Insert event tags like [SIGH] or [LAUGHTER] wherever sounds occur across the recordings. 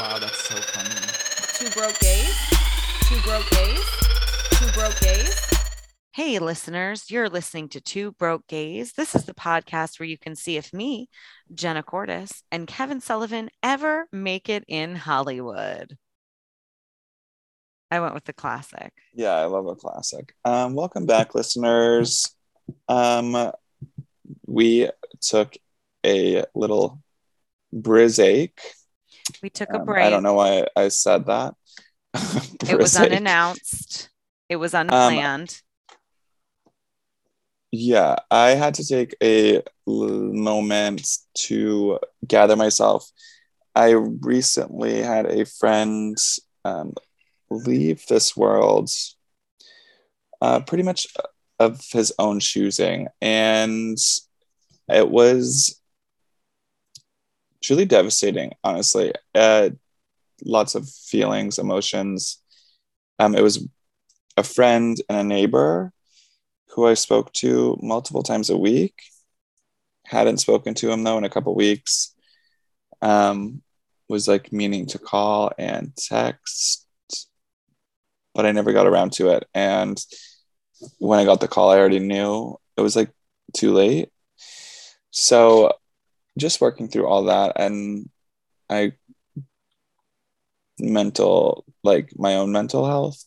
Wow, that's so funny. Two broke gays. Two broke gays. Two broke gays. Hey, listeners, you're listening to Two Broke Gays. This is the podcast where you can see if me, Jenna Cordes, and Kevin Sullivan ever make it in Hollywood. I went with the classic. Yeah, I love a classic. Um, welcome back, listeners. Um, we took a little brizache. We took a Um, break. I don't know why I said that. [LAUGHS] It was Brizache. unannounced. It was Um, unplanned. Yeah, I had to take a moment to gather myself. I recently had a friend um, leave this world uh, pretty much of his own choosing. And it was truly devastating, honestly. Uh, lots of feelings, emotions. Um, it was a friend and a neighbor who I spoke to multiple times a week. Hadn't spoken to him though in a couple weeks. Um, was like meaning to call and text, but I never got around to it. And when I got the call, I already knew it was like too late. So just working through all that and I mental like my own mental health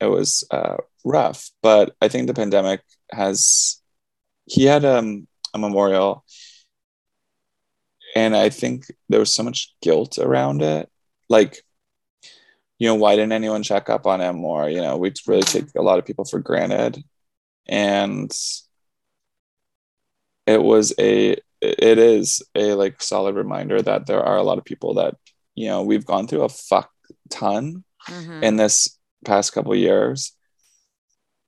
it was uh, rough. But i think the pandemic has he had um, a memorial and i think there was so much guilt around it. Like you know why didn't anyone check up on him more? You know we really take a lot of people for granted. And it was a it is a like solid reminder that there are a lot of people that you know we've gone through a fuck ton Mhm. in this past couple years.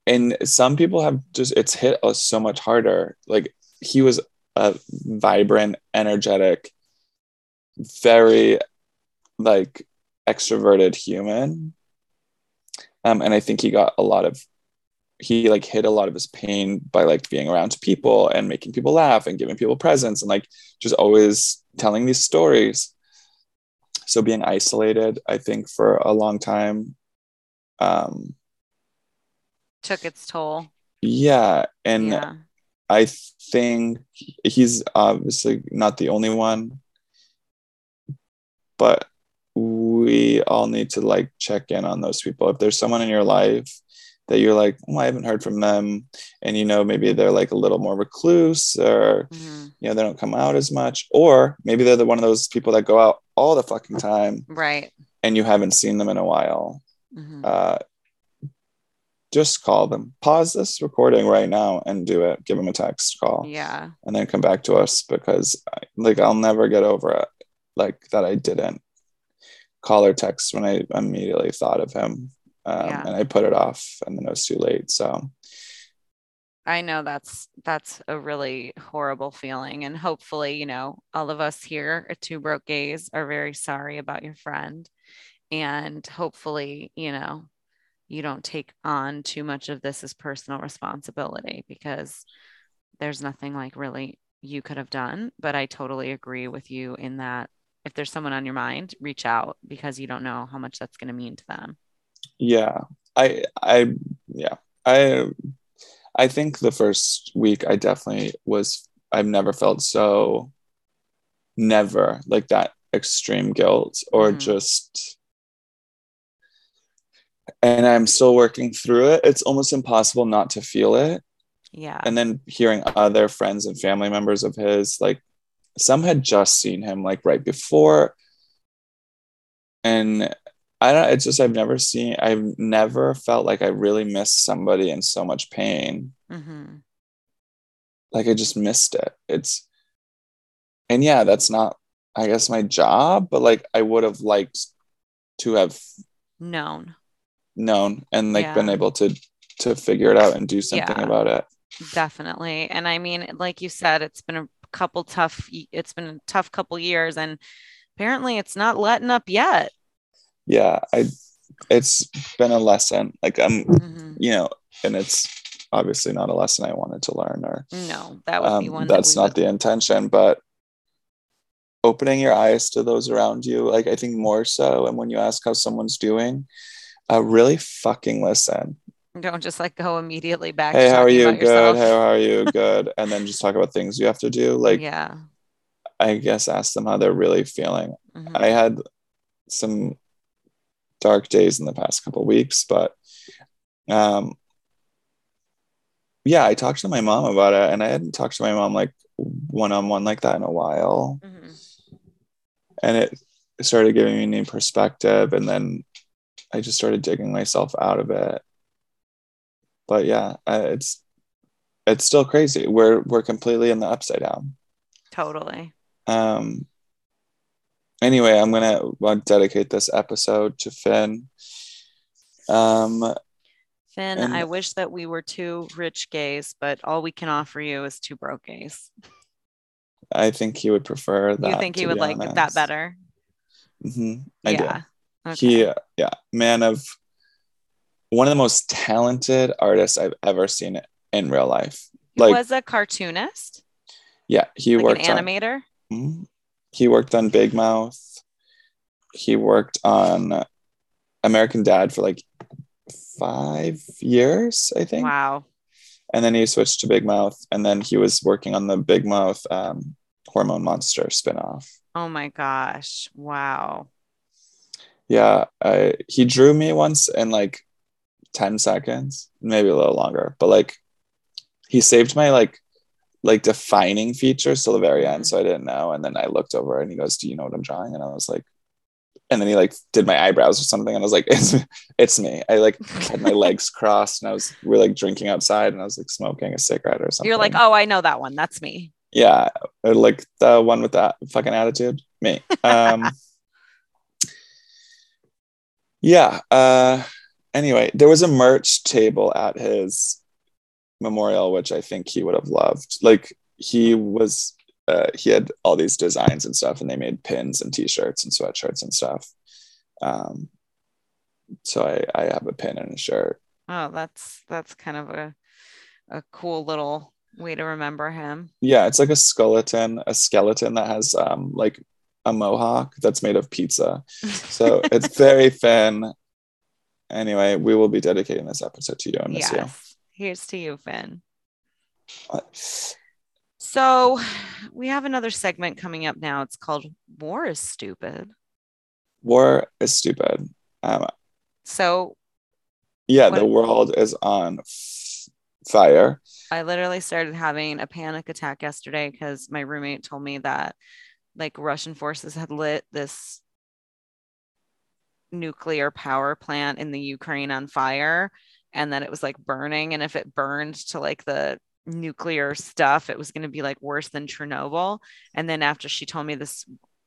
And some people have just it's hit us so much harder. Like he was a vibrant energetic very like extroverted human. Um and i think he got a lot of he like hid a lot of his pain by like being around people and making people laugh and giving people presents and like just always telling these stories so being isolated i think for a long time um Took its toll. yeah and yeah. i think he's obviously not the only one but we all need to like check in on those people if there's someone in your life that you're like oh, i haven't heard from them and you know maybe they're like a little more recluse or Mhm. you know they don't come out as much or maybe they're the one of those people that go out all the fucking time Right. and you haven't seen them in a while Mhm. uh, just call them. Pause this recording right now and do it. Give them a text call, Yeah. and then come back to us because, I- like, I'll never get over it. Like that, I didn't call or text when I immediately thought of him, um, Yeah. and I put it off, and then it was too late. So, I know that's that's a really horrible feeling and hopefully, you know, all of us here at Two Broke Gays are very sorry about your friend and hopefully, you know, you don't take on too much of this as personal responsibility because there's nothing like really you could have done, but I totally agree with you in that if there's someone on your mind, reach out because you don't know how much that's going to mean to them. Yeah, I, I, yeah, I, I think the first week I definitely was. I've never felt so, never like that extreme guilt or Mhm. just and I'm still working through it. It's almost impossible not to feel it. Yeah. And then hearing other friends and family members of his, like some had just seen him like right before. And I don't, it's just, I've never seen, I've never felt like I really missed somebody in so much pain. hmm Like I just missed it. It's, and yeah, that's not, I guess, my job, but like I would have liked to have Known. known and like been able to to figure it out and do something Yeah. about it Definitely. And I mean, like you said, it's been a couple tough, it's been a tough couple years and apparently it's not letting up yet. Yeah i it's been a lesson like i'm Mhm. you know and it's obviously not a lesson i wanted to learn or No, that would be um, one that's that not would, the intention but opening your eyes to those around you. Like I think more so. And when you ask how someone's doing, uh, really fucking listen. Don't just like go immediately back. Hey, how are you? Good. yourself. How are you? Good. And then just talk about things you have to do. Like yeah. I guess ask them how they're really feeling. Mhm. I had some dark days in the past couple weeks, but um yeah, I talked to my mom about it and I hadn't talked to my mom like one on one like that in a while. Mhm. And it started giving me new perspective and then I just started digging myself out of it. But yeah, it's it's still crazy. We're we're completely in the upside down. Totally. Um, anyway, I'm gonna want to dedicate this episode to Finn. Um, Finn, And- I wish that we were two rich gays, but all we can offer you is two broke gays. I think he would prefer that. you think he would like that honest. better? Mhm, I yeah. do. Okay. He, yeah, man of one of the most talented artists I've ever seen in real life. He Like, was a cartoonist, yeah, he like worked an on. animator. Mhm. He worked on Big Mouth. He worked on American Dad for like five years, I think. Wow. and then he switched to Big Mouth, and then he was working on the Big Mouth um, Hormone Monster spinoff. Oh my gosh. Wow. Yeah, I, he drew me once in like ten seconds, maybe a little longer, but like he saved my like like defining features till the very end, Mhm. so I didn't know. And then I looked over and he goes, "Do you know what I'm drawing?" And I was like, and then he like did my eyebrows or something, and I was like, "It's it's me." I like had my [LAUGHS] legs crossed, and I was we are like drinking outside, and I was like smoking a cigarette or something. You're like, oh, I know that one. That's me. yeah or like the one with that fucking attitude me um [LAUGHS] yeah uh anyway there was a merch table at his memorial which i think he would have loved like he was uh, he had all these designs and stuff and they made pins and t-shirts and sweatshirts and stuff um so i i have a pin and a shirt Oh, that's that's kind of a a cool little way to remember him. Yeah, it's like a skeleton, a skeleton that has um like a mohawk that's made of pizza. So [LAUGHS] it's very thin. Anyway, we will be dedicating this episode to you. I miss yes. Here's to you, Finn. you. So we have another segment coming up now. It's called War is Stupid. War is stupid. Um, So yeah, the world is on f- fire. I literally started having a panic attack yesterday because my roommate told me that like Russian forces had lit this nuclear power plant in the Ukraine on fire and that it was like burning. And if it burned to like the nuclear stuff, it was going to be like worse than Chernobyl. And then after she told me this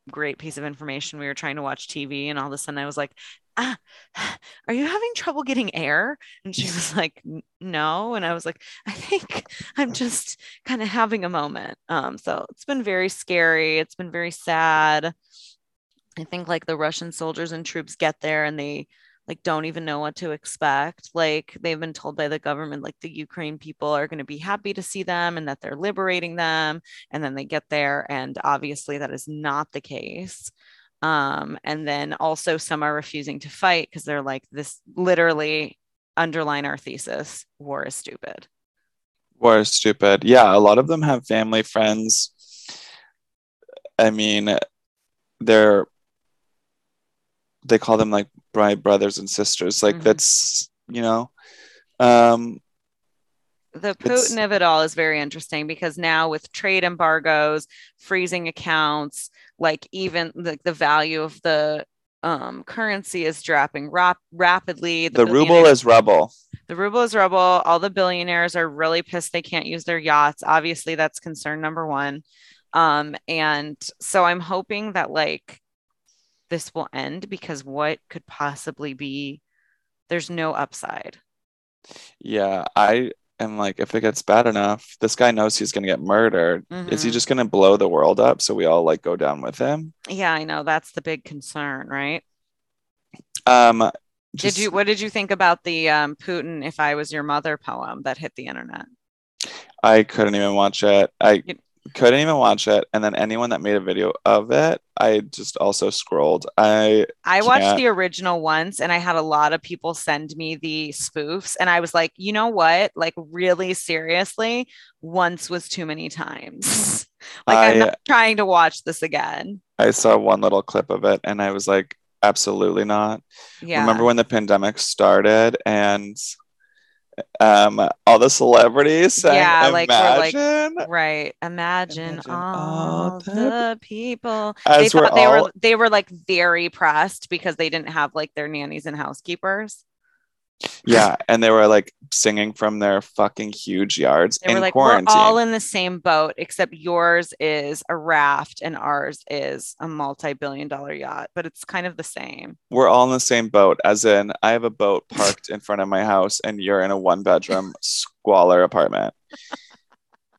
great piece of information, we were trying to watch TV, and all of a sudden I was like, ah, [SIGHS] are you having trouble getting air? And she was [LAUGHS] like, no. And I was like, I think I'm just kind of having a moment. Um, so it's been very scary. It's been very sad. I think like the Russian soldiers and troops get there and they like don't even know what to expect. Like they've been told by the government, like the Ukraine people are going to be happy to see them and that they're liberating them. And then they get there, and obviously that is not the case. Um, and then also some are refusing to fight because they're like, this literally underline our thesis war is stupid. War is stupid. Yeah, a lot of them have family, friends. I mean, they're they call them like my brothers and sisters. Like Mhm. that's you know, um, the Putin of it all is very interesting because now with trade embargoes, freezing accounts, like even the, the value of the um, currency is dropping rap- rapidly. the ruble is rebel. the ruble is rubble. All the billionaires are really pissed they can't use their yachts. Obviously, that's concern number one. Um, and so I'm hoping that like this will end because what could possibly be there's no upside. Yeah, I am like, if it gets bad enough, this guy knows he's gonna get murdered. Is he Mhm. just gonna blow the world up so we all like go down with him? Yeah, I know that's the big concern, right? Um, just, did you what did you think about the um, Putin if I was your mother poem that hit the internet? I couldn't even watch it. I couldn't even watch it. And then anyone that made a video of it, I just also scrolled. I I watched Can't. the original once and I had a lot of people send me the spoofs. And I was like, you know what? Like, really seriously, once was too many times. [LAUGHS] like, I'm not trying to watch this again. I saw one little clip of it and I was like, absolutely not. Yeah. Remember when the pandemic started and um all the celebrities sang Yeah, like, like- Right. Imagine, Imagine all, all the, people. they thought they all were they were like very pressed because they didn't have like their nannies and housekeepers. Yeah and they were like singing from their fucking huge yards They in were like, quarantine we're all in the same boat, except yours is a raft and ours is a multi-billion dollar yacht, but it's kind of the same. we're all in the same boat as in i have a boat parked in front of my house and you're in a one bedroom [LAUGHS] squalor apartment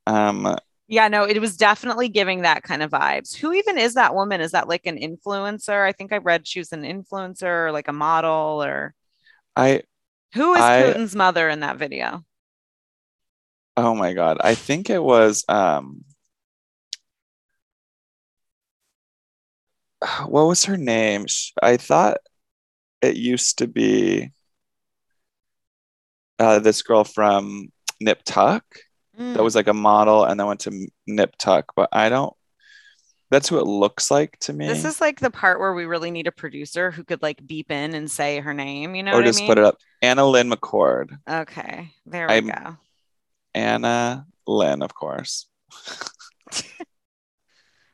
um Yeah, no, it was definitely giving that kind of vibes. Who even is that woman? Is that like an influencer? I think I read she was an influencer or like a model or i who is I- Putin's mother in that video? oh my god. I think it was um [SIGHS] what was her name? I thought it used to be uh, this girl from nip tuck that was like a model and then went to nip tuck but i don't that's what it looks like to me This is like the part where we really need a producer who could like beep in and say her name. You know or what just I mean? put it up AnnaLynne McCord Okay, there we I'm- go. anna lynn of course [LAUGHS]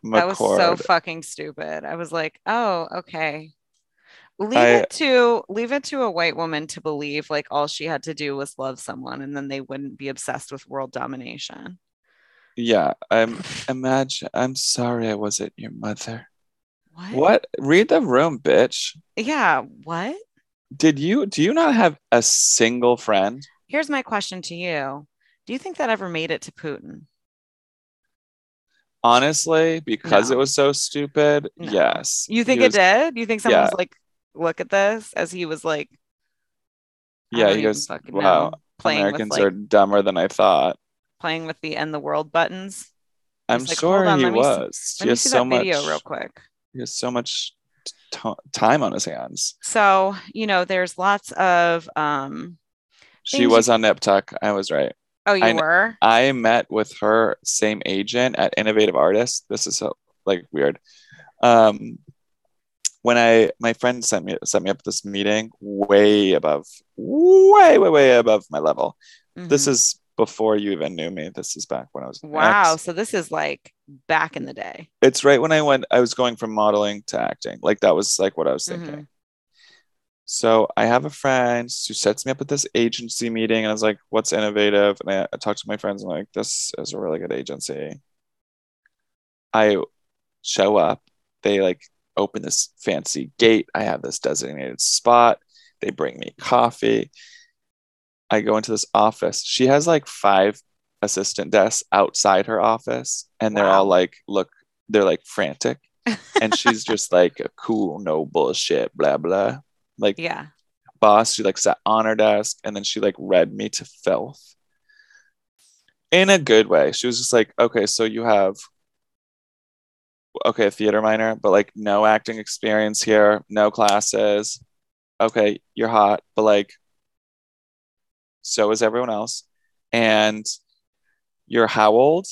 That was so fucking stupid. I was like, oh, okay. Leave I- it to leave it to a white woman to believe like all she had to do was love someone and then they wouldn't be obsessed with world domination. Yeah, I'm imagine I'm sorry I wasn't your mother. What? What? Read the room, bitch. Yeah, what? Did you do you not have a single friend? Here's my question to you. Do you think that ever made it to Putin? Honestly, because No. it was so stupid, No. yes. You think He it was- did? You think someone yeah. was like, look at this as he was like, I Yeah, don't he even goes, fucking wow, playing Americans with like are dumber than I thought. Playing with the end the world buttons. I'm like, sure on, he let me see- was. Let he me see so that much video real quick. he has so much t- time on his hands. So, you know, there's lots of um She Things you- was on Nip Tuck. I was right. oh you I were? I met with her same agent at Innovative Artists. This is so like weird. Um, when I my friend sent me set me up this meeting way above, way way way above my level. This Mhm. is before you even knew me. This is back when I was wow. So this is like back in the day. It's right when I went. I was going from modeling to acting. Like that was like what I was thinking. Mhm. So I have a friend who sets me up at this agency meeting, and I was like, "What's innovative?" And I, I talked to my friends. and I'm like, "This is a really good agency." I show up. They like open this fancy gate. I have this designated spot. They bring me coffee. I go into this office. She has like five assistant desks outside her office, and they're all like, look, they're like frantic. and she's [LAUGHS] just like a cool, no bullshit, blah blah. Like Yeah. boss, she like sat on her desk and then she like read me to filth. In a good way. She was just like, okay, so you have okay, a theater minor, but like no acting experience here, no classes. Okay, you're hot, but like so is everyone else. And you're how old?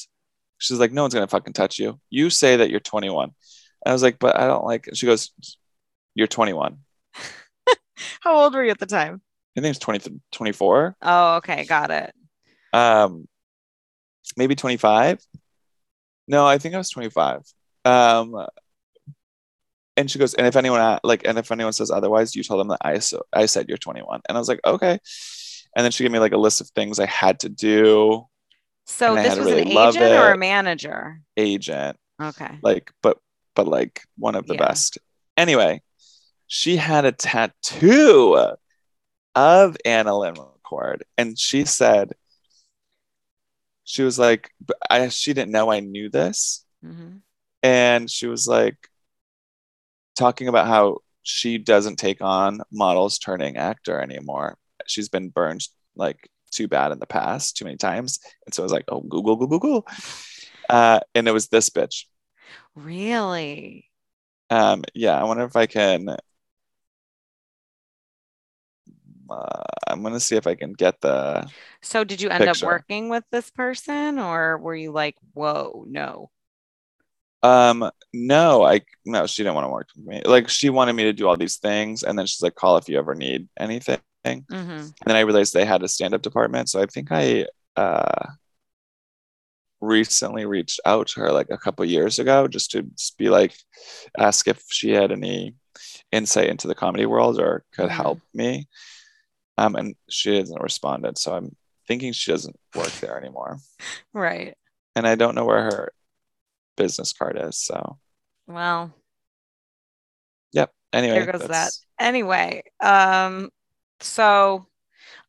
She's like, no one's gonna fucking touch you. You say that you're 21. I was like, but I don't like. She goes, you're 21. [LAUGHS] How old were you at the time? I think it's 20, 24. Oh, okay, got it. Um, maybe 25. No, I think I was 25. Um, and she goes, and if anyone like, and if anyone says otherwise, you tell them that I so I said you're 21. And I was like, okay. And then she gave me like a list of things I had to do. So this was an really love agent or a manager? Agent, Okay. like, but but like one of the Yeah. best. Anyway, she had a tattoo of AnnaLynne McCord, and she said, she was like, I she didn't know I knew this, hmm and she was like talking about how she doesn't take on models turning actor anymore. She's been burned like too bad in the past, too many times, and so I was like, oh, Google, Google, Google. Uh, and it was this bitch. Really? Um, yeah, I wonder if I can. Uh, I'm gonna see if I can get the. So did you end Picture. up working with this person or were you like, whoa, no? Um, no, I no, she didn't want to work with me. Like she wanted me to do all these things, and then she's like, "Call if you ever need anything." And hmm then I realized they had a stand-up department, so I think I uh recently reached out to her like a couple years ago just to be like, ask if she had any insight into the comedy world or could Mhm. help me. Um, and she hasn't responded, so I'm thinking she doesn't work there anymore. [LAUGHS] Right. And I don't know where her business card is, so. Well, Yep. Anyway, there goes that. Anyway, um, so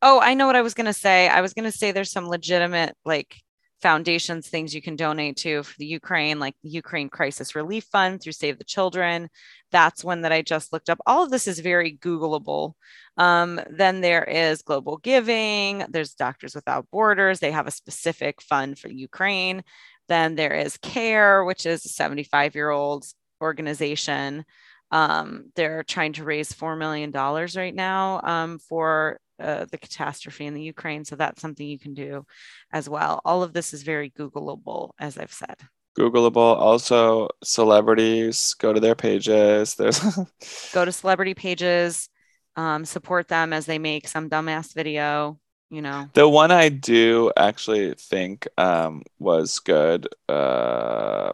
oh, I know what I was gonna say. I was gonna say there's some legitimate like foundations, things you can donate to for the Ukraine, like the Ukraine Crisis Relief Fund through Save the Children. That's one that I just looked up. All of this is very Googleable. Um, then there is Global Giving. There's Doctors Without Borders. They have a specific fund for Ukraine. Then there is CARE, which is a 75 year old organization. Um, they're trying to raise $4 million right now um, for uh, the catastrophe in the Ukraine. So that's something you can do as well. All of this is very Googleable, as I've said. Googleable. Also, celebrities go to their pages. There's [LAUGHS] Go to celebrity pages, um, support them as they make some dumbass video, you know. the one I do actually think um, was good. Uh,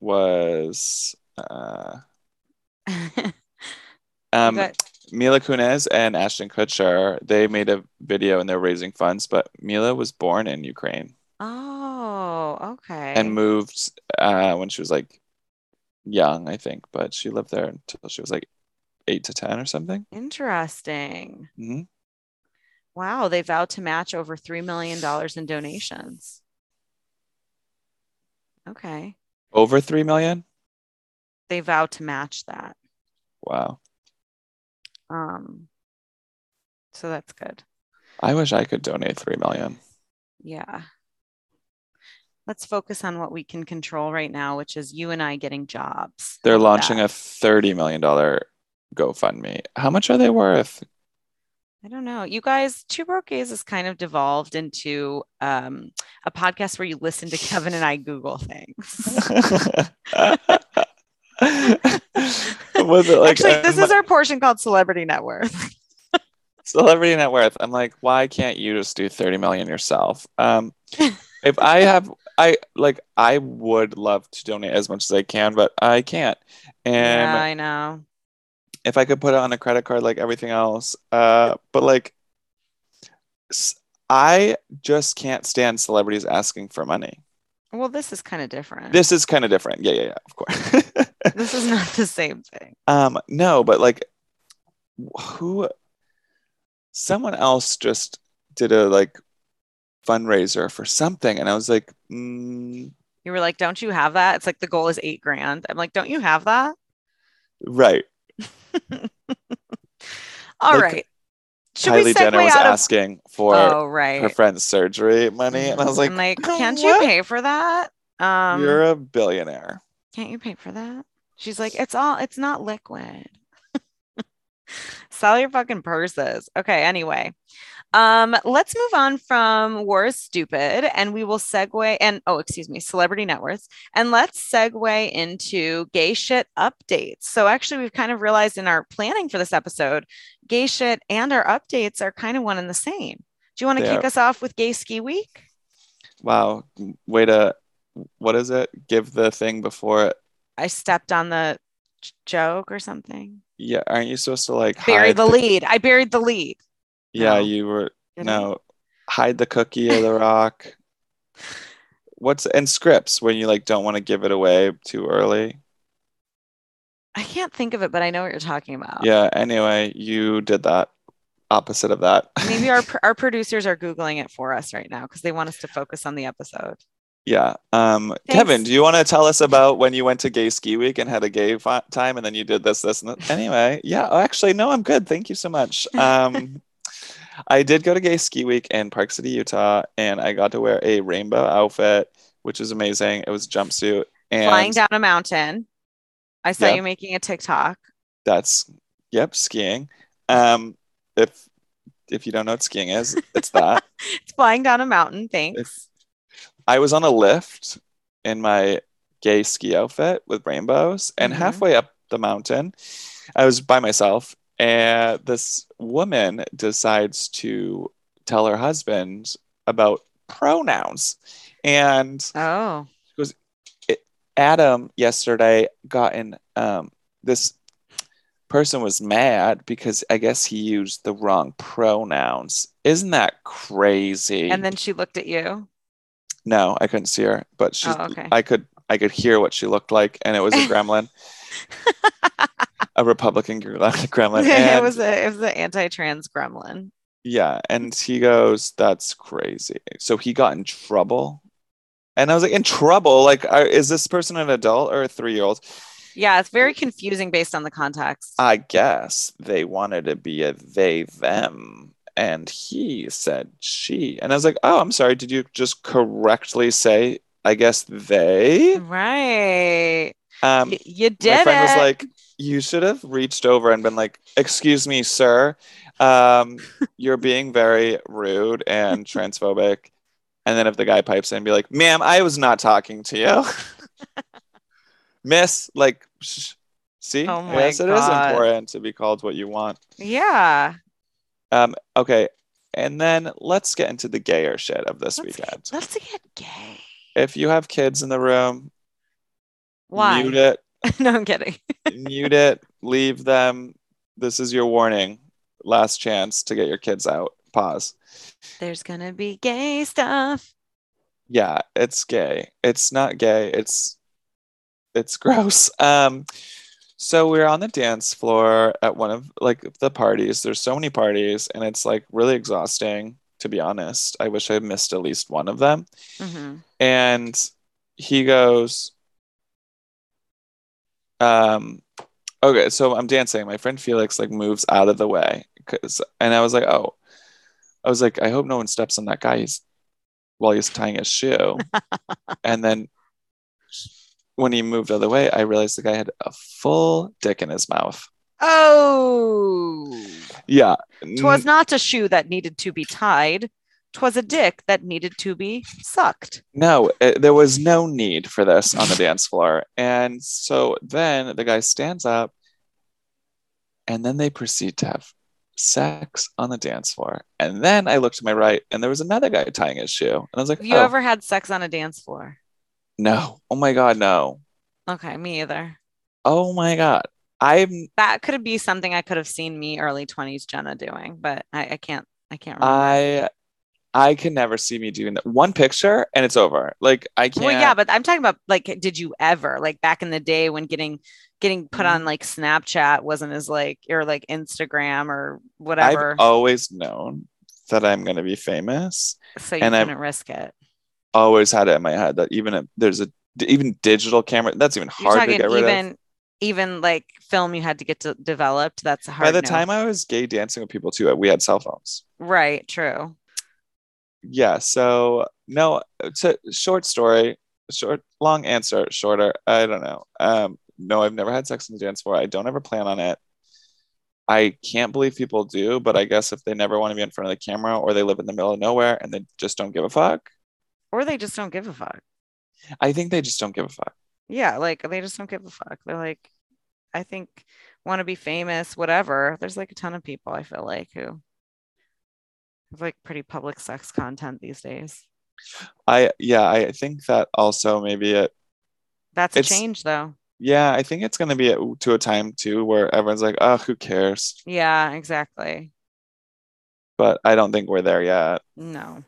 was uh, [LAUGHS] um, Mila Kunis and Ashton Kutcher. They made a video and they're raising funds, but Mila was born in Ukraine oh, okay. and moved uh, when she was like young, I think, but she lived there until she was like eight to ten or something. Interesting. hmm Wow, they vowed to match over $3 million in donations. Okay. Over three million. They vowed to match that. Wow. Um, so that's good. I wish I could donate three million. Yeah. Let's focus on what we can control right now, which is you and I getting jobs. They're about launching that? a thirty million dollar GoFundMe. How much are they worth? I don't know. You guys, Two Broke Gays has kind of devolved into um, a podcast where you listen to Kevin and I Google things. [LAUGHS] [LAUGHS] [LAUGHS] Was it like Actually, this um, is our portion called Celebrity Net Worth. [LAUGHS] celebrity net worth? I'm like, why can't you just do 30 million yourself? Um, [LAUGHS] if I have, I like, I would love to donate as much as I can, but I can't. And yeah, I know. if I could put it on a credit card like everything else, uh, but like, i just can't stand celebrities asking for money. Well, this is kind of different. This is kind of different. Yeah, yeah, yeah, of course. This is not the same thing. [LAUGHS] Um, no, but like who someone else just did a like fundraiser for something and I was like, mm, You were like, don't you have that? It's like the goal is eight grand. I'm like, don't you have that? right. [LAUGHS] All Like, right. Should Kylie Jenner was of asking for Oh, right. her friend's surgery money and I was like, I'm like, "Oh, can't what? you pay for that? Um, You're a billionaire. can't you pay for that? She's like, it's all, it's not liquid. [LAUGHS] Sell your fucking purses. Okay. Anyway, um, let's move on from War is Stupid and we will segue and oh, excuse me, celebrity net worths. And let's segue into gay shit updates. So actually, we've kind of realized in our planning for this episode, gay shit and our updates are kind of one and the same. Do you want to kick are. us off with gay ski week? Wow. Way to what is it? Give the thing before it. I stepped on the j- joke or something. Yeah, aren't you supposed to like Bury hide the lead. I buried the lead. Yeah, No. you were Did I? no hide the cookie or the [LAUGHS] rock. What's and scripts when you like don't want to give it away too early. I can't think of it, but I know what you're talking about. Yeah, anyway, you did that opposite of that. Maybe our [LAUGHS] our producers are googling it for us right now because they want us to focus on the episode. Yeah. Um Kevin, do you want to tell us about when you went to gay ski week and had a gay time and then you did this this and that? Anyway, yeah, oh, actually no, I'm good. Thank you so much. [LAUGHS] Um I did go to gay ski week in Park City, Utah, and I got to wear a rainbow outfit which is amazing. It was a jumpsuit. And Flying down a mountain. I saw Yeah. you making a TikTok. that's yep, skiing. Um if if you don't know what skiing is, it's that. [LAUGHS] It's flying down a mountain. Thanks. I was on a lift in my gay ski outfit with rainbows, and Mhm. halfway up the mountain, I was by myself, and this woman decides to tell her husband about pronouns. And oh. Because Adam yesterday got in um this person was mad because I guess he used the wrong pronouns. Isn't that crazy? And then she looked at you. No, I couldn't see her, but she Oh, okay. I could I could hear what she looked like, and it was a [LAUGHS] gremlin, a Republican gre- [LAUGHS] gremlin. [LAUGHS] it was a it was an anti-trans gremlin. yeah, and he goes, "That's crazy." So he got in trouble, and I was like, "In trouble? Like, are, is this person an adult or a three year old?" Yeah, it's very confusing based on the context. I guess they wanted to be a they them, and he said she, and I was like, "Oh, I'm sorry. Did you just correctly say?" I guess they. right. Um, Y- you did. my friend it. was like, "You should have reached over and been like, excuse me, sir, um, you're being very rude and [LAUGHS] transphobic." And then if the guy pipes in, be like, "Ma'am, I was not talking to you, [LAUGHS] Miss." Like, sh- see, Oh my yes, it is important to be called what you want. yeah. Um, okay, and then let's get into the gayer shit of this Let's weekend. get, let's get gay. If you have kids in the room, Why? mute it. [LAUGHS] no, I'm kidding. [LAUGHS] mute it, leave them. This is your warning. Last chance to get your kids out. Pause. There's gonna be gay stuff. Yeah, it's gay. It's not gay. It's it's gross. Um so we're on the dance floor at one of like the parties. There's so many parties and it's like really exhausting to be honest. I wish I missed at least one of them. hmm and he goes um okay so i'm dancing my friend felix like moves out of the way because, and i was like oh i was like i hope no one steps on that guy he's, while he's tying his shoe [LAUGHS] and then when he moved out of the way i realized the guy had a full dick in his mouth Oh, yeah twas not a shoe that needed to be tied. Twas a dick that needed to be sucked. No, it, there was no need for this on the dance floor. And so then the guy stands up and then they proceed to have sex on the dance floor. And then I looked to my right and there was another guy tying his shoe. And I was like, Have you oh, ever had sex on a dance floor? No. Oh my God, no. Okay, me either. Oh my God. I'm, That could be something I could have seen me early 20s Jenna doing, but I, I can't I can't remember. I, I can never see me doing that. One picture and it's over. Like I can't. Well, yeah, but I'm talking about like, did you ever like back in the day when getting getting put Mhm. on like Snapchat wasn't as like or like Instagram or whatever. I've always known that I'm going to be famous. so you and I've- couldn't risk it. Always had it in my head that even if there's a even digital camera that's even You're hard to get rid even of even like film you had to get to developed. That's hard. by the no. time i was gay dancing with people too we had cell phones right, true. yeah so no it's a short story short long answer shorter i don't know um no i've never had sex on the dance floor i don't ever plan on it i can't believe people do but i guess if they never want to be in front of the camera or they live in the middle of nowhere and they just don't give a fuck Or they just don't give a fuck. i think they just don't give a fuck Yeah, like they just don't give a fuck. They're like, I think want to be famous, whatever. There's like a ton of people I feel like who have like pretty public sex content these days. i yeah i think that also maybe it That's a change though. Yeah, I think it's going to be to a time too where everyone's like, oh, who cares? Yeah, exactly. But I don't think we're there yet. No.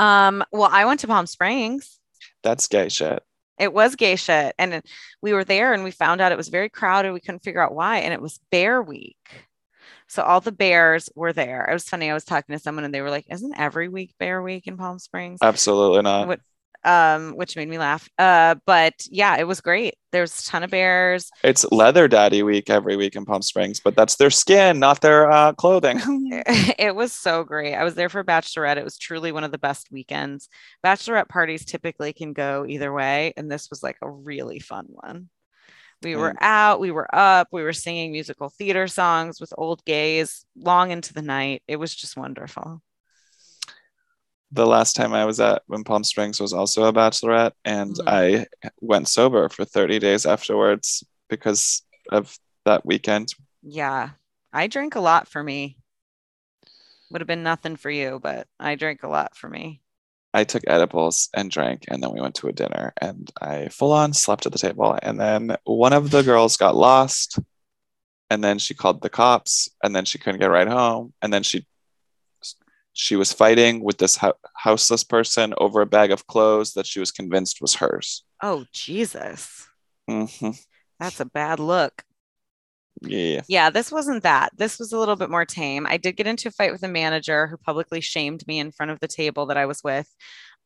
Um, well, I went to Palm Springs. That's gay shit. It was gay shit. And we were there and we found out it was very crowded. We couldn't figure out why. And it was bear week. So all the bears were there. It was funny. I was talking to someone and they were like, Isn't every week bear week in Palm Springs? Absolutely not. What um, which made me laugh. Uh, but yeah, it was great. There's a ton of bears. It's leather daddy week every week in Palm Springs, but that's their skin, not their uh, clothing. [LAUGHS] it was so great. I was there for Bachelorette. It was truly one of the best weekends. Bachelorette parties typically can go either way, and this was like a really fun one. We were Mm. out, we were up, we were singing musical theater songs with old gays long into the night. It was just wonderful. The last time I was at in Palm Springs was also a bachelorette, and Mhm. I went sober for 30 days afterwards because of that weekend. Yeah, I drink a lot for me. Would have been nothing for you, but I drink a lot for me. I took edibles and drank, and then we went to a dinner, and I full on slept at the table. And then one of the girls got lost, and then she called the cops, and then she couldn't get right home, and then she she was fighting with this hou- houseless person over a bag of clothes that she was convinced was hers. Oh, Jesus. hmm That's a bad look. Yeah. Yeah, this wasn't that. This was a little bit more tame. I did get into a fight with a manager who publicly shamed me in front of the table that I was with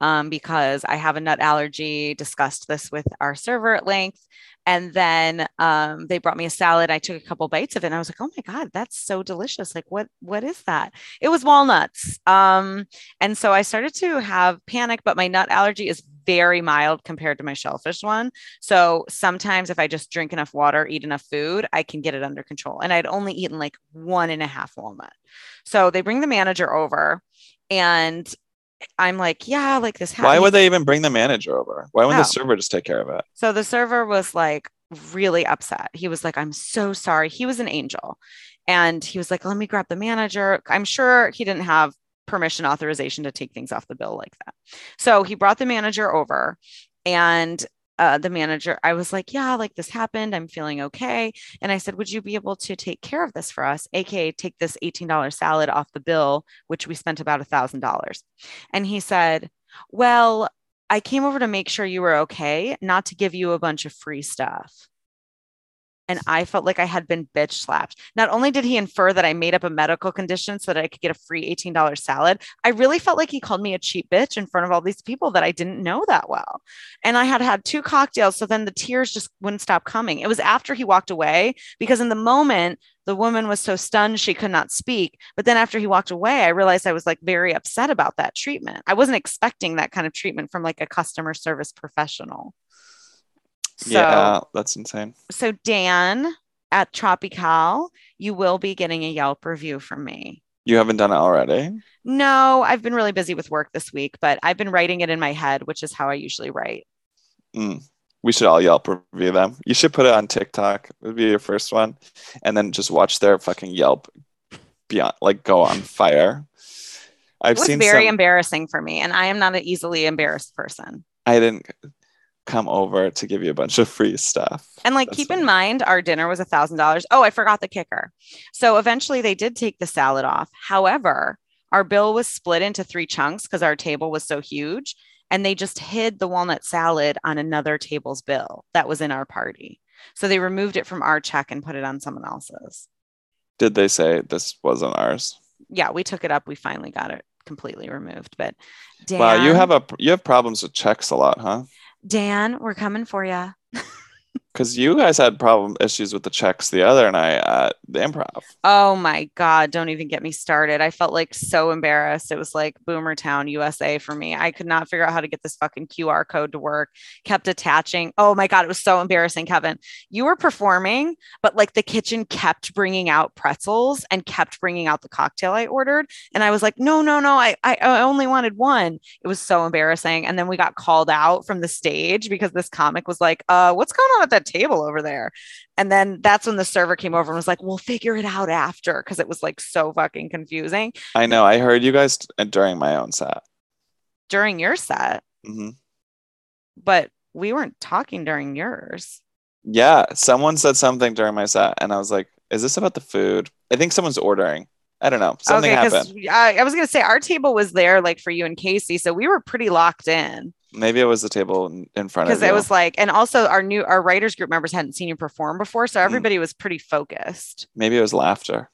um, because I have a nut allergy. Discussed this with our server at length. And then um, they brought me a salad. I took a couple bites of it and I was like, oh my God, that's so delicious. Like, what, what is that? It was walnuts. Um, and so I started to have panic, but my nut allergy is very mild compared to my shellfish one. So sometimes if I just drink enough water, eat enough food, I can get it under control. And I'd only eaten like one and a half walnut. So they bring the manager over and I'm like, yeah, like this Why would they even bring the manager over? Why wouldn't No. the server just take care of it? So the server was like really upset. He was like, I'm so sorry. He was an angel. And he was like, let me grab the manager. I'm sure he didn't have permission authorization to take things off the bill like that. So he brought the manager over and uh, the manager, I was like, yeah, like this happened. I'm feeling okay. And I said, would you be able to take care of this for us? AKA take this $18 salad off the bill, which we spent about a thousand dollars. And he said, well, I came over to make sure you were okay, not to give you a bunch of free stuff. And I felt like I had been bitch slapped. Not only did he infer that I made up a medical condition so that I could get a free $18 salad, I really felt like he called me a cheap bitch in front of all these people that I didn't know that well. And I had had two cocktails. So then the tears just wouldn't stop coming. It was after he walked away because in the moment, the woman was so stunned she could not speak. But then after he walked away, I realized I was like very upset about that treatment. I wasn't expecting that kind of treatment from like a customer service professional. So, yeah, that's insane. so Dan at Tropicale, you will be getting a Yelp review from me. You haven't done it already. No, I've been really busy with work this week, but I've been writing it in my head, which is how I usually write. Mm. We should all Yelp review them. You should put it on TikTok. It would be your first one, and then just watch their fucking Yelp beyond like go on fire. I've It was seen very some. embarrassing for me, and I am not an easily embarrassed person. I didn't come over to give you a bunch of free stuff. And like, That's keep fine. in mind, our dinner was a thousand dollars. Oh, I forgot the kicker. So eventually, they did take the salad off. However, our bill was split into three chunks because our table was so huge, and they just hid the walnut salad on another table's bill that was in our party. So they removed it from our check and put it on someone else's. Did they say this wasn't ours? Yeah, we took it up. We finally got it completely removed. But Wow, you have a you have problems with checks a lot, huh? Dan, we're coming for you. [LAUGHS] Because you guys had problem issues with the checks the other night at the improv. Oh my God, don't even get me started. I felt like so embarrassed. It was like Boomertown, USA for me. I could not figure out how to get this fucking QR code to work, kept attaching. Oh my God, it was so embarrassing, Kevin. You were performing, but like the kitchen kept bringing out pretzels and kept bringing out the cocktail I ordered. And I was like, no, no, no, I, I, I only wanted one. It was so embarrassing. And then we got called out from the stage because this comic was like, uh, what's going on at that table over there? And then that's when the server came over and was like, we'll figure it out after because it was like so fucking confusing I know. I heard you guys t- during my own set. during your set, hmm but we weren't talking during yours. Yeah, someone said something during my set, and I was like, "Is this about the food?" I think someone's ordering. I don't know. Something okay, happened. I, I was gonna say our table was there like for you and Casey, so we were pretty locked in Maybe it was the table in, front of us. because it was like, and also our new our writers group members hadn't seen you perform before, Mm. so everybody was pretty focused. Maybe it was laughter.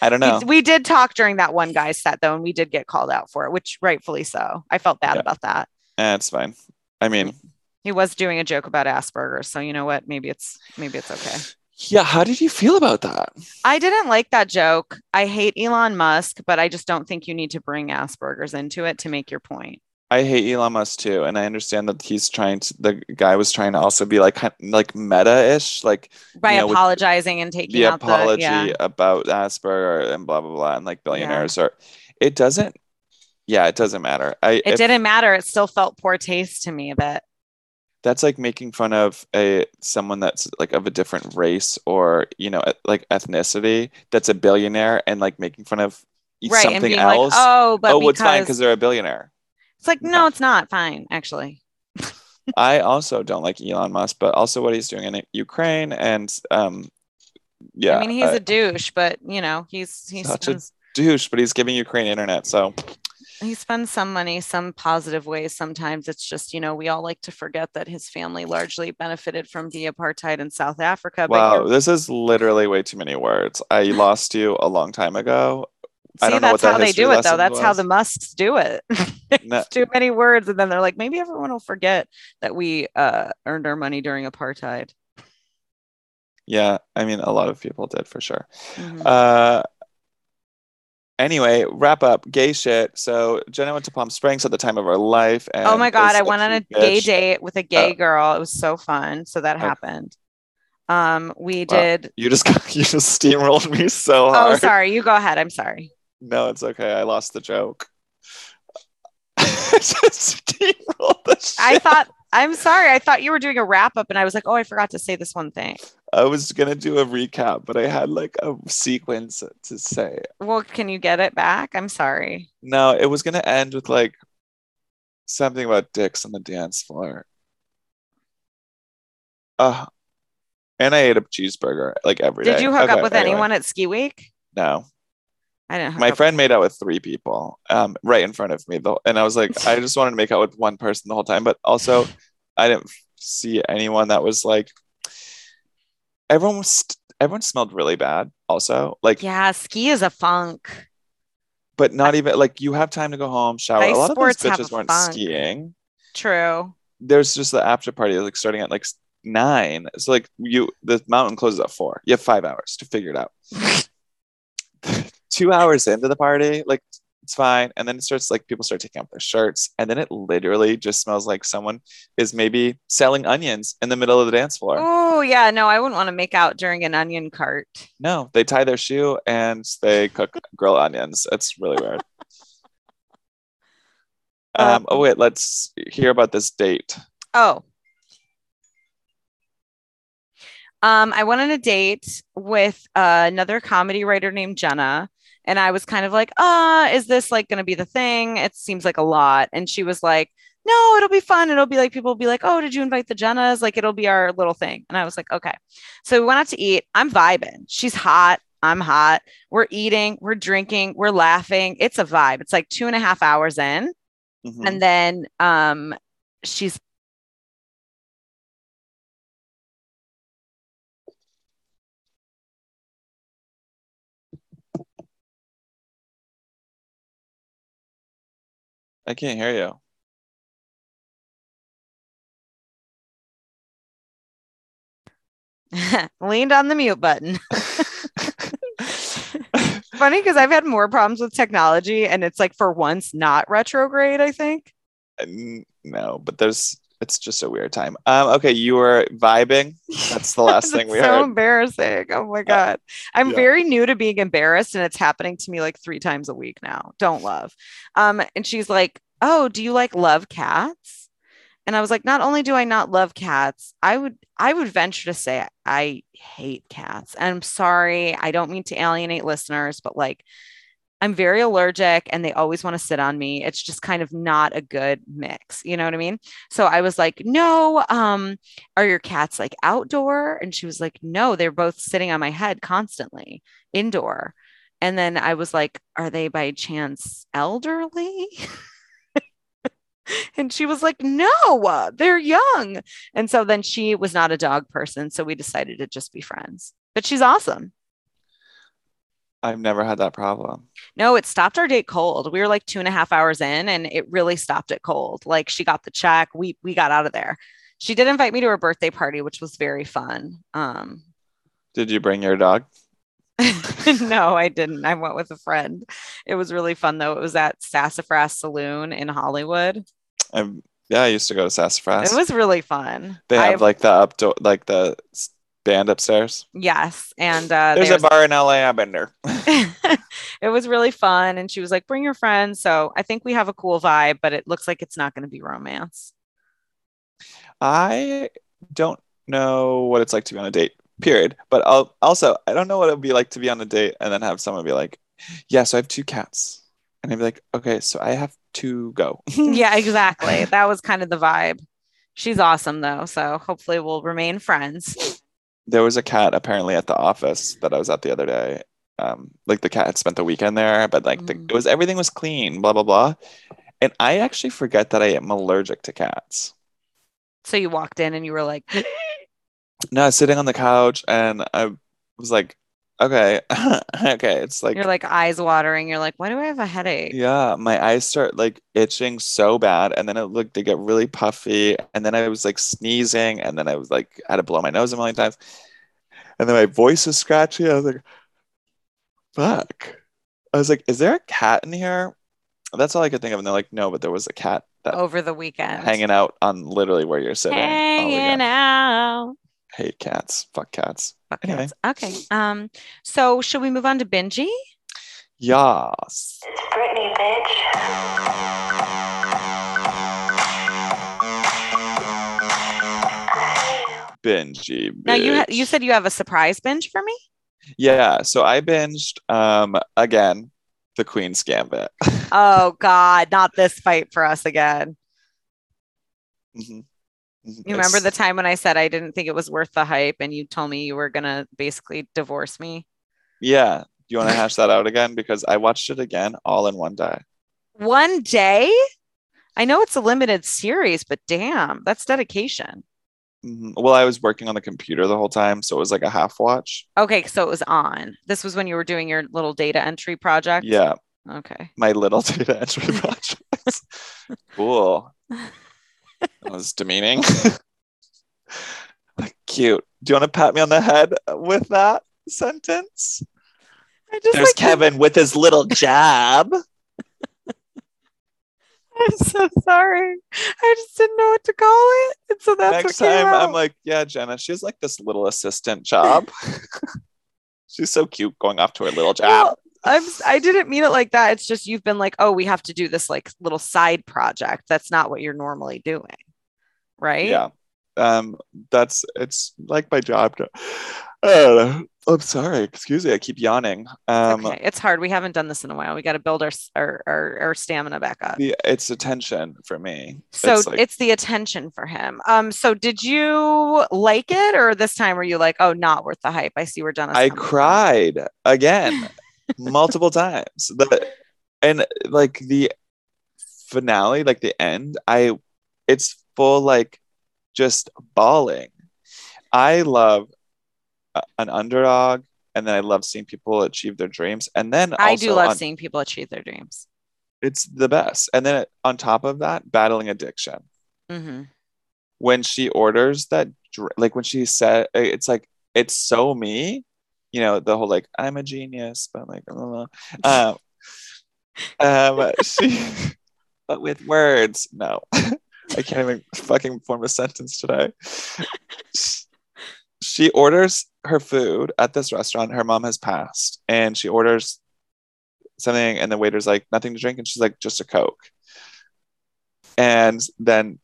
I don't [LAUGHS] know. We, did talk during that one guy's set though, and we did get called out for it, which rightfully so. I felt bad Yeah. about that. Eh, it's fine. I mean, He was doing a joke about Asperger's, so you know what? Maybe it's maybe it's okay. yeah. How did you feel about that? I didn't like that joke. I hate Elon Musk, but I just don't think you need to bring Asperger's into it to make your point. I hate Elon Musk too, and I understand that he's trying to. The guy was trying to also be like like meta-ish, like By You know, apologizing and taking the out apology the yeah. about Asperger and blah blah blah, and like billionaires or it doesn't. Yeah, it doesn't matter. I It if- didn't matter. It still felt poor taste to me a bit. that's like making fun of a someone that's like of a different race or you know like ethnicity that's a billionaire and like making fun of Right. something else. like, oh, but oh, because well, it's fine because they're a billionaire. It's like, no, it's not fine, actually. [LAUGHS] I also don't like Elon Musk, but also what he's doing in Ukraine and um, yeah, I mean, he's uh, a douche, but you know, he's he's Such a- douche, but he's giving Ukraine internet, so he spends some money some positive ways. Sometimes it's just, you know, we all like to forget that his family largely benefited from the apartheid in South Africa. But wow, this is literally way too many words. I lost you a long time ago. I see, don't know that's that how they do it, though. That's how the Musks do it. [LAUGHS] No. too many words, and then they're like, maybe everyone will forget that we uh, earned our money during apartheid. Yeah, I mean, a lot of people did for sure. Mhm. Uh, anyway, wrap up gay shit. So Jenna went to Palm Springs at the time of her life. And oh my god, I went on a cute gay date with a gay Oh. girl. It was so fun. So that Okay. happened. Um, we Wow. did. You just [LAUGHS] you just steamrolled me so hard. Oh, sorry. You go ahead. I'm sorry. No, it's okay. I lost the joke. [LAUGHS] The. I thought. I'm sorry. I thought you were doing a wrap up, and I was like, oh, I forgot to say this one thing. I was gonna do a recap, but I had like a sequence to say. Well, can you get it back? I'm sorry. No, it was gonna end with like something about dicks on the dance floor. Uh, and I ate a cheeseburger like every day. Did you hook up with anyway. anyone at Ski Week? No. I didn't. My friend made out with three people, um, right in front of me though, and I was like, I just wanted to make out with one person the whole time, but also I didn't see anyone that was like. Everyone was. Everyone smelled really bad. Also, like, Yeah, ski is a funk. but not even like you have time to go home, shower. Ice a lot of those bitches weren't funk. skiing. True. There's just the after party, like starting at like nine. So like you, the mountain closes at four. You have five hours to figure it out. [LAUGHS] Two hours into the party, like it's fine, and then it starts like people start taking off their shirts, and then it literally just smells like someone is maybe selling onions in the middle of the dance floor. Oh yeah, no, I wouldn't want to make out during an onion cart. No, they tie their shoe and they cook [LAUGHS] grill onions. It's really weird. [LAUGHS] Um, oh wait, let's hear about this date. Oh. Um, I went on a date with uh, another comedy writer named Jenna, and I was kind of like, "Ah, is this like going to be the thing? It seems like a lot." And she was like, "No, it'll be fun. It'll be like people will be like, "Oh, did you invite the Jennas?" Like it'll be our little thing." And I was like, "Okay." So we went out to eat. I'm vibing. She's hot. I'm hot. We're eating. We're drinking. We're laughing. It's a vibe. It's like two and a half hours in Mhm. and then um she's I can't hear you. [LAUGHS] leaned on the mute button [LAUGHS] [LAUGHS] funny because i've had more problems with technology and it's like for once not retrograde i think no, but there's it's just a weird time. Um, okay, you were vibing. That's the last [LAUGHS] thing we so heard. embarrassing oh my god i'm yeah. very new to being embarrassed and it's happening to me like three times a week now don't love um and she's like oh do you like love cats and i was like not only do i not love cats i would i would venture to say i hate cats and i'm sorry i don't mean to alienate listeners but like i'm very allergic and they always want to sit on me it's just kind of not a good mix you know what i mean so i was like no um are your cats like outdoor? And she was like, no, they're both sitting on my head constantly indoor. And then I was like, are they by chance elderly? [LAUGHS] and she was like, no, they're young. And so then she was not a dog person. So we decided to just be friends, but she's awesome. I've never had that problem. No, it stopped our date cold. We were like two and a half hours in, and it really stopped it cold. Like she got the check, we we got out of there. She did invite me to her birthday party, which was very fun. Um, Did you bring your dog? [LAUGHS] no, I didn't. I went with a friend. It was really fun though. It was at Sassafras Saloon in Hollywood. i yeah, I used to go to Sassafras. It was really fun. they have I've- like the up like the band upstairs. yes, and uh, There's there's- a bar in LA. I've been there. [LAUGHS] [LAUGHS] it was really fun. And she was like, "Bring your friends." So I think we have a cool vibe, but it looks like it's not going to be romance. I don't know what it's like to be on a date, period. But I'll also I don't know what it would be like to be on a date and then have someone be like, Yeah, so I have two cats. And I'd be like, Okay, so I have to go. [LAUGHS] yeah, exactly. That was kind of the vibe. She's awesome though, so hopefully we'll remain friends. There was a cat apparently at the office that I was at the other day. Um, like the cat had spent the weekend there, but like the, Mm. it was everything was clean, blah blah blah. And I actually forget that I am allergic to cats. So you walked in and you were like, [GASPS] No, I was sitting on the couch and I was like, okay, [LAUGHS] okay. It's like you're like eyes watering. You're like, why do I have a headache? Yeah, my eyes start like itching so bad, and then it looked to get really puffy, and then I was like sneezing, and then I was like I had to blow my nose a million times, and then my voice was scratchy. I was like, "Fuck!" I was like, "Is there a cat in here?" That's all I could think of, and they're like, "No, but there was a cat that Over the weekend. hanging out on literally where you're sitting." Hanging out. Hate cats. Fuck cats. Fuck Anyway. yes. Okay. Um, so should we move on to Benji? Yas. It's Britney, bitch. Benji. Now you ha- you said you have a surprise binge for me. Yeah, so I binged um again the Queen's Gambit. [LAUGHS] Oh God, not this fight for us again. Mhm. You remember the time when I said I didn't think it was worth the hype, and you told me you were gonna basically divorce me? Yeah. Do you want to hash that out again? Because I watched it again all in one day. One day? I know it's a limited series, but damn, that's dedication. Mhm. Well, I was working on the computer the whole time, so it was like a half watch. Okay, so it was on. This was when you were doing your little data entry project. Yeah, Okay. my little [LAUGHS] data entry project. [LAUGHS] cool. [LAUGHS] That was demeaning. [LAUGHS] Cute. Do you want to pat me on the head with that sentence? I just There's like Kevin with his little [LAUGHS] jab. I'm so sorry. I just didn't know what to call it. And so that's Next time, I'm like, yeah, Jenna, she has like this little assistant job. [LAUGHS] She's so cute going off to her little job. Well, I'm I didn't mean it like that. It's just you've been like, oh, we have to do this like little side project. That's not what you're normally doing. Right? Yeah. Um, that's it's like my job. To, uh, I'm sorry. Excuse me. I keep yawning. Um, okay. It's hard. We haven't done this in a while. We got to build our, our our our stamina back up. the, it's attention for me. So it's it's, the attention for him. Um. So did you like it, or this time were you like, oh, not worth the hype? I see where Jenna's. I coming from. cried again [LAUGHS] multiple times. The, and like the finale, like the end, I it's full like just bawling. I love a- an underdog, and then I love seeing people achieve their dreams. And then I do love on- seeing people achieve their dreams. it's the best. And then on top of that, battling addiction. hmm when she orders that like when she said it's like it's so me you know the whole like i'm a genius but like blah, blah, blah. um, [LAUGHS] um she [LAUGHS] but with words no [LAUGHS] i can't even fucking form a sentence today. She orders her food at this restaurant. Her mom has passed and she orders something and the waiter's like nothing to drink and she's like just a coke. And then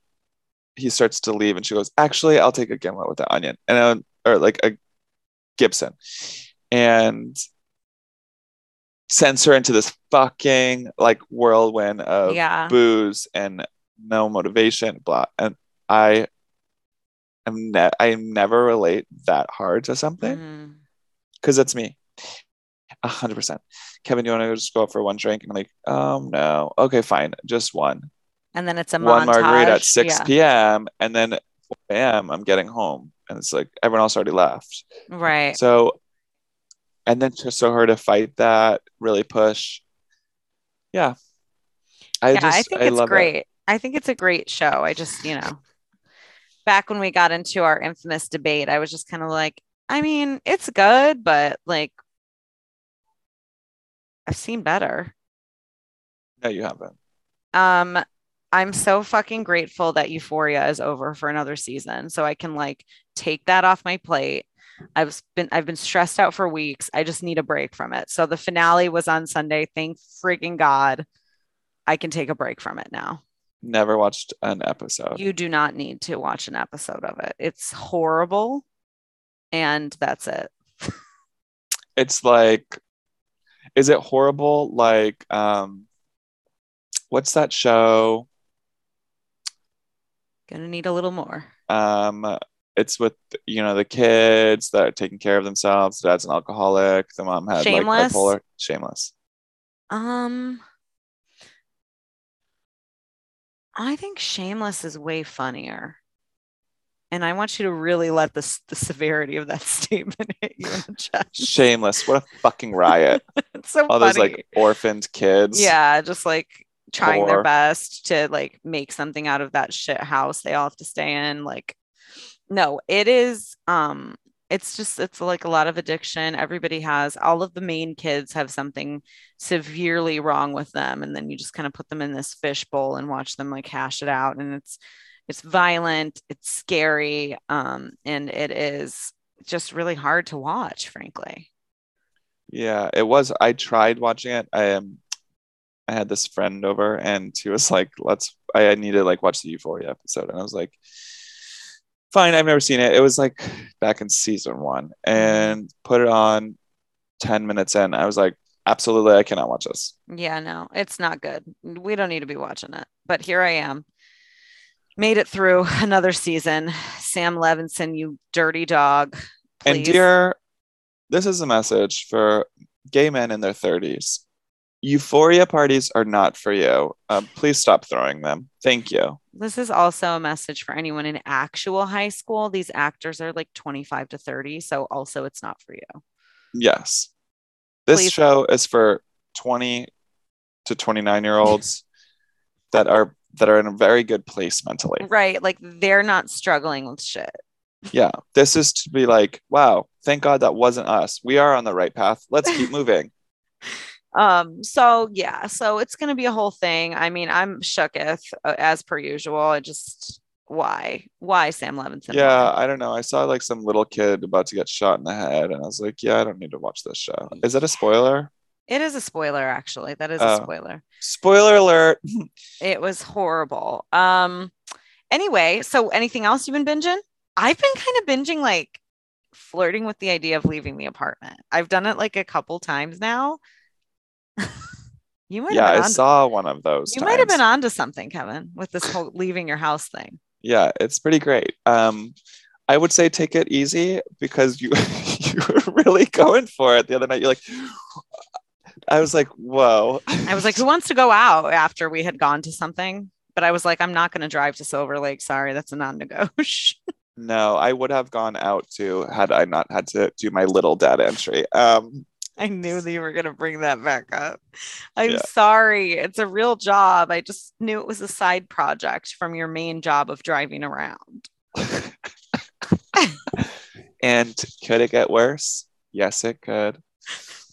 he starts to leave and she goes actually i'll take a gimlet with the onion and or like a gibson and sends her into this fucking like whirlwind of yeah. booze and no motivation blah and i am ne- i never relate that hard to something because it's me a hundred percent kevin you want to just go out for one drink and i'm like um no okay fine just one And then it's a one margarita at 6 Yeah. p.m. and then 4 a.m. I'm getting home and it's like everyone else already left. Right. So and then just so her to fight that, really push. Yeah. I yeah, just I think I it's love it. I think it's a great show. I just, you know, back when we got into our infamous debate, I was just kind of like, I mean, it's good, but like, I've seen better. No, you haven't. Um, I'm so fucking grateful that Euphoria is over for another season, so I can like take that off my plate. I've been I've been stressed out for weeks. I just need a break from it. So the finale was on Sunday. Thank freaking God. I can take a break from it now. Never watched an episode. You do not need to watch an episode of it. It's horrible. And that's it. it's like is it horrible like um what's that show Gonna need a little more. um it's with you know the kids that are taking care of themselves the dad's an alcoholic the mom had Shameless? like bipolar shameless Um I think Shameless is way funnier. And I want you to really let the, the severity of that [LAUGHS] statement hit you in the chest. shameless what a fucking riot [LAUGHS] It's so all funny. those like orphaned kids yeah, just like trying their best to like make something out of that shit house they all have to stay in. Like, no, it is um it's just it's like a lot of addiction. Everybody has all of the main kids have something severely wrong with them. And then you just kind of put them in this fishbowl and watch them like hash it out. And it's it's violent, it's scary, um, and it is just really hard to watch, frankly. yeah it was i tried watching it i am i had this friend over and he was like let's i need to like watch the euphoria episode and i was like fine i've never seen it it was like back in season one and put it on 10 minutes in i was like absolutely i cannot watch this Yeah, no, it's not good. We don't need to be watching it. But here I am. Made it through [LAUGHS] another season. Sam Levinson, you dirty dog. and dear this is a message for gay men in their 30s euphoria parties are not for you um, please stop throwing them thank you This is also a message for anyone in actual high school. These actors are like 25 to 30. So also it's not for you. Yes. This Please. show is for 20 to 29 year olds [LAUGHS] that are that are in a very good place mentally. Right. Like they're not struggling with shit. Yeah. This is to be like, wow, thank God that wasn't us. We are on the right path. Let's keep [LAUGHS] moving. Um, so yeah, so it's gonna be a whole thing. I mean, I'm shooketh uh, as per usual. I just why? Why Sam Levinson? yeah, I don't know. I saw like some little kid about to get shot in the head, and I was like, yeah, I don't need to watch this show. Is that a spoiler? It is a spoiler, actually. That is a Oh. spoiler. Spoiler alert. [LAUGHS] It was horrible. Um, anyway, so anything else you've been binging? I've been kind of binging like flirting with the idea of leaving the apartment. I've done it like a couple times now. [LAUGHS] you might yeah, have been I on, saw one of those. you might have been onto something, Kevin, with this whole leaving your house thing. yeah it's pretty great um i would say take it easy because you [LAUGHS] you were really going for it the other night you're like i was like whoa I was like, who wants to go out after we had gone to something? But I was like, I'm not going to drive to Silver Lake. Sorry, that's a non-negotiable. [LAUGHS] no i would have gone out too had i not had to do my little data entry um I knew that you were going to bring that back up. I'm Yeah. sorry. It's a real job. I just knew it was a side project from your main job of driving around. [LAUGHS] and could it get worse yes it could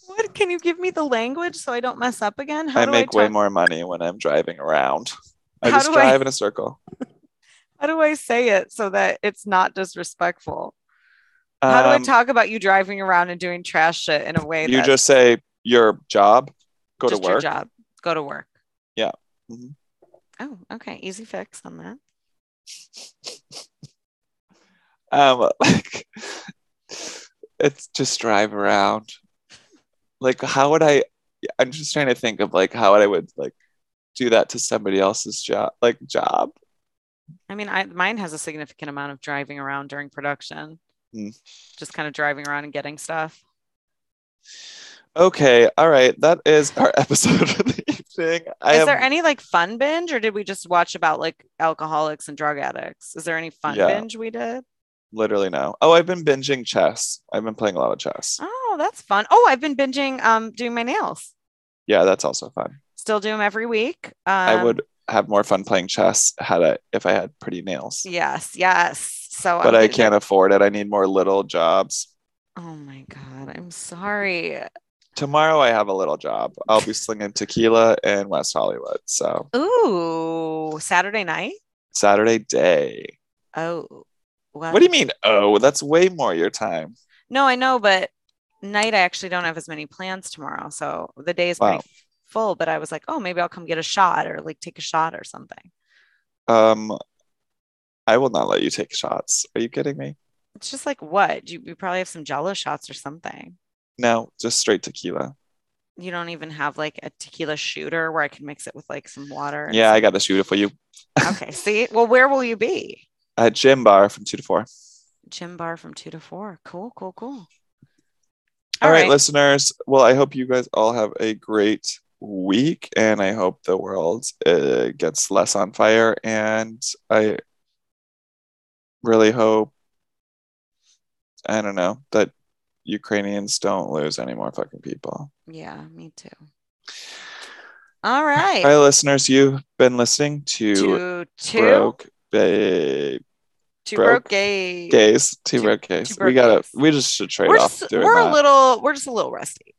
What can you give me the language so I don't mess up again? How i make I way more money when i'm driving around [LAUGHS] i How just do I- drive in a circle [LAUGHS] How do I say it so that it's not disrespectful? How do I Um, talk about you driving around and doing trash shit in a way that you just say your job go just to your work job? Go to work. Yeah. Mhm. Oh, okay. Easy fix on that. um [LAUGHS] like it's just drive around like how would i i'm just trying to think of like how i would like do that to somebody else's job like job I mean, I mine has a significant amount of driving around during production. Hmm. Just kind of driving around and getting stuff. okay all right that is our [LAUGHS] episode of the evening i Is am, there any like fun binge or did we just watch about like alcoholics and drug addicts? Is there any fun Yeah. binge we did? literally no oh i've been binging chess i've been playing a lot of chess Oh, that's fun. Oh, I've been binging um doing my nails. Yeah, that's also fun. Still do them every week. Um, I would have more fun playing chess had I if I had pretty nails. Yes, yes. So, But I'm I gonna- can't afford it. I need more little jobs. Oh my god, I'm sorry. Tomorrow I have a little job. I'll be slinging tequila in West Hollywood. So Ooh, Saturday night. Saturday day. Oh, well, What do you mean? Oh, that's way more your time. No, I know, but night I actually don't have as many plans tomorrow, so the day is Wow. pretty full. But I was like, oh, maybe I'll come get a shot or like take a shot or something. Um, I will not let you take shots. Are you kidding me? It's just like what? You, you probably have some Jello shots or something. No, just straight tequila. You don't even have like a tequila shooter where I can mix it with like some water. Yeah, I got the shooter for you. okay. See, well, where will you be? At gym bar from two to four. Gym bar from two to four. Cool, cool, cool. All right, listeners. Well, I hope you guys all have a great week, and I hope the world uh, gets less on fire. And I really hope, I don't know, that Ukrainians don't lose any more fucking people. Yeah, me too. All right. Right, listeners, you've been listening to two, Broke Ba- two broke broke gays. Gays. Two Two- Broke Gays. two we broke gotta. gays. We just should trade We're off just, doing we're that. a little, we're just a little rusty.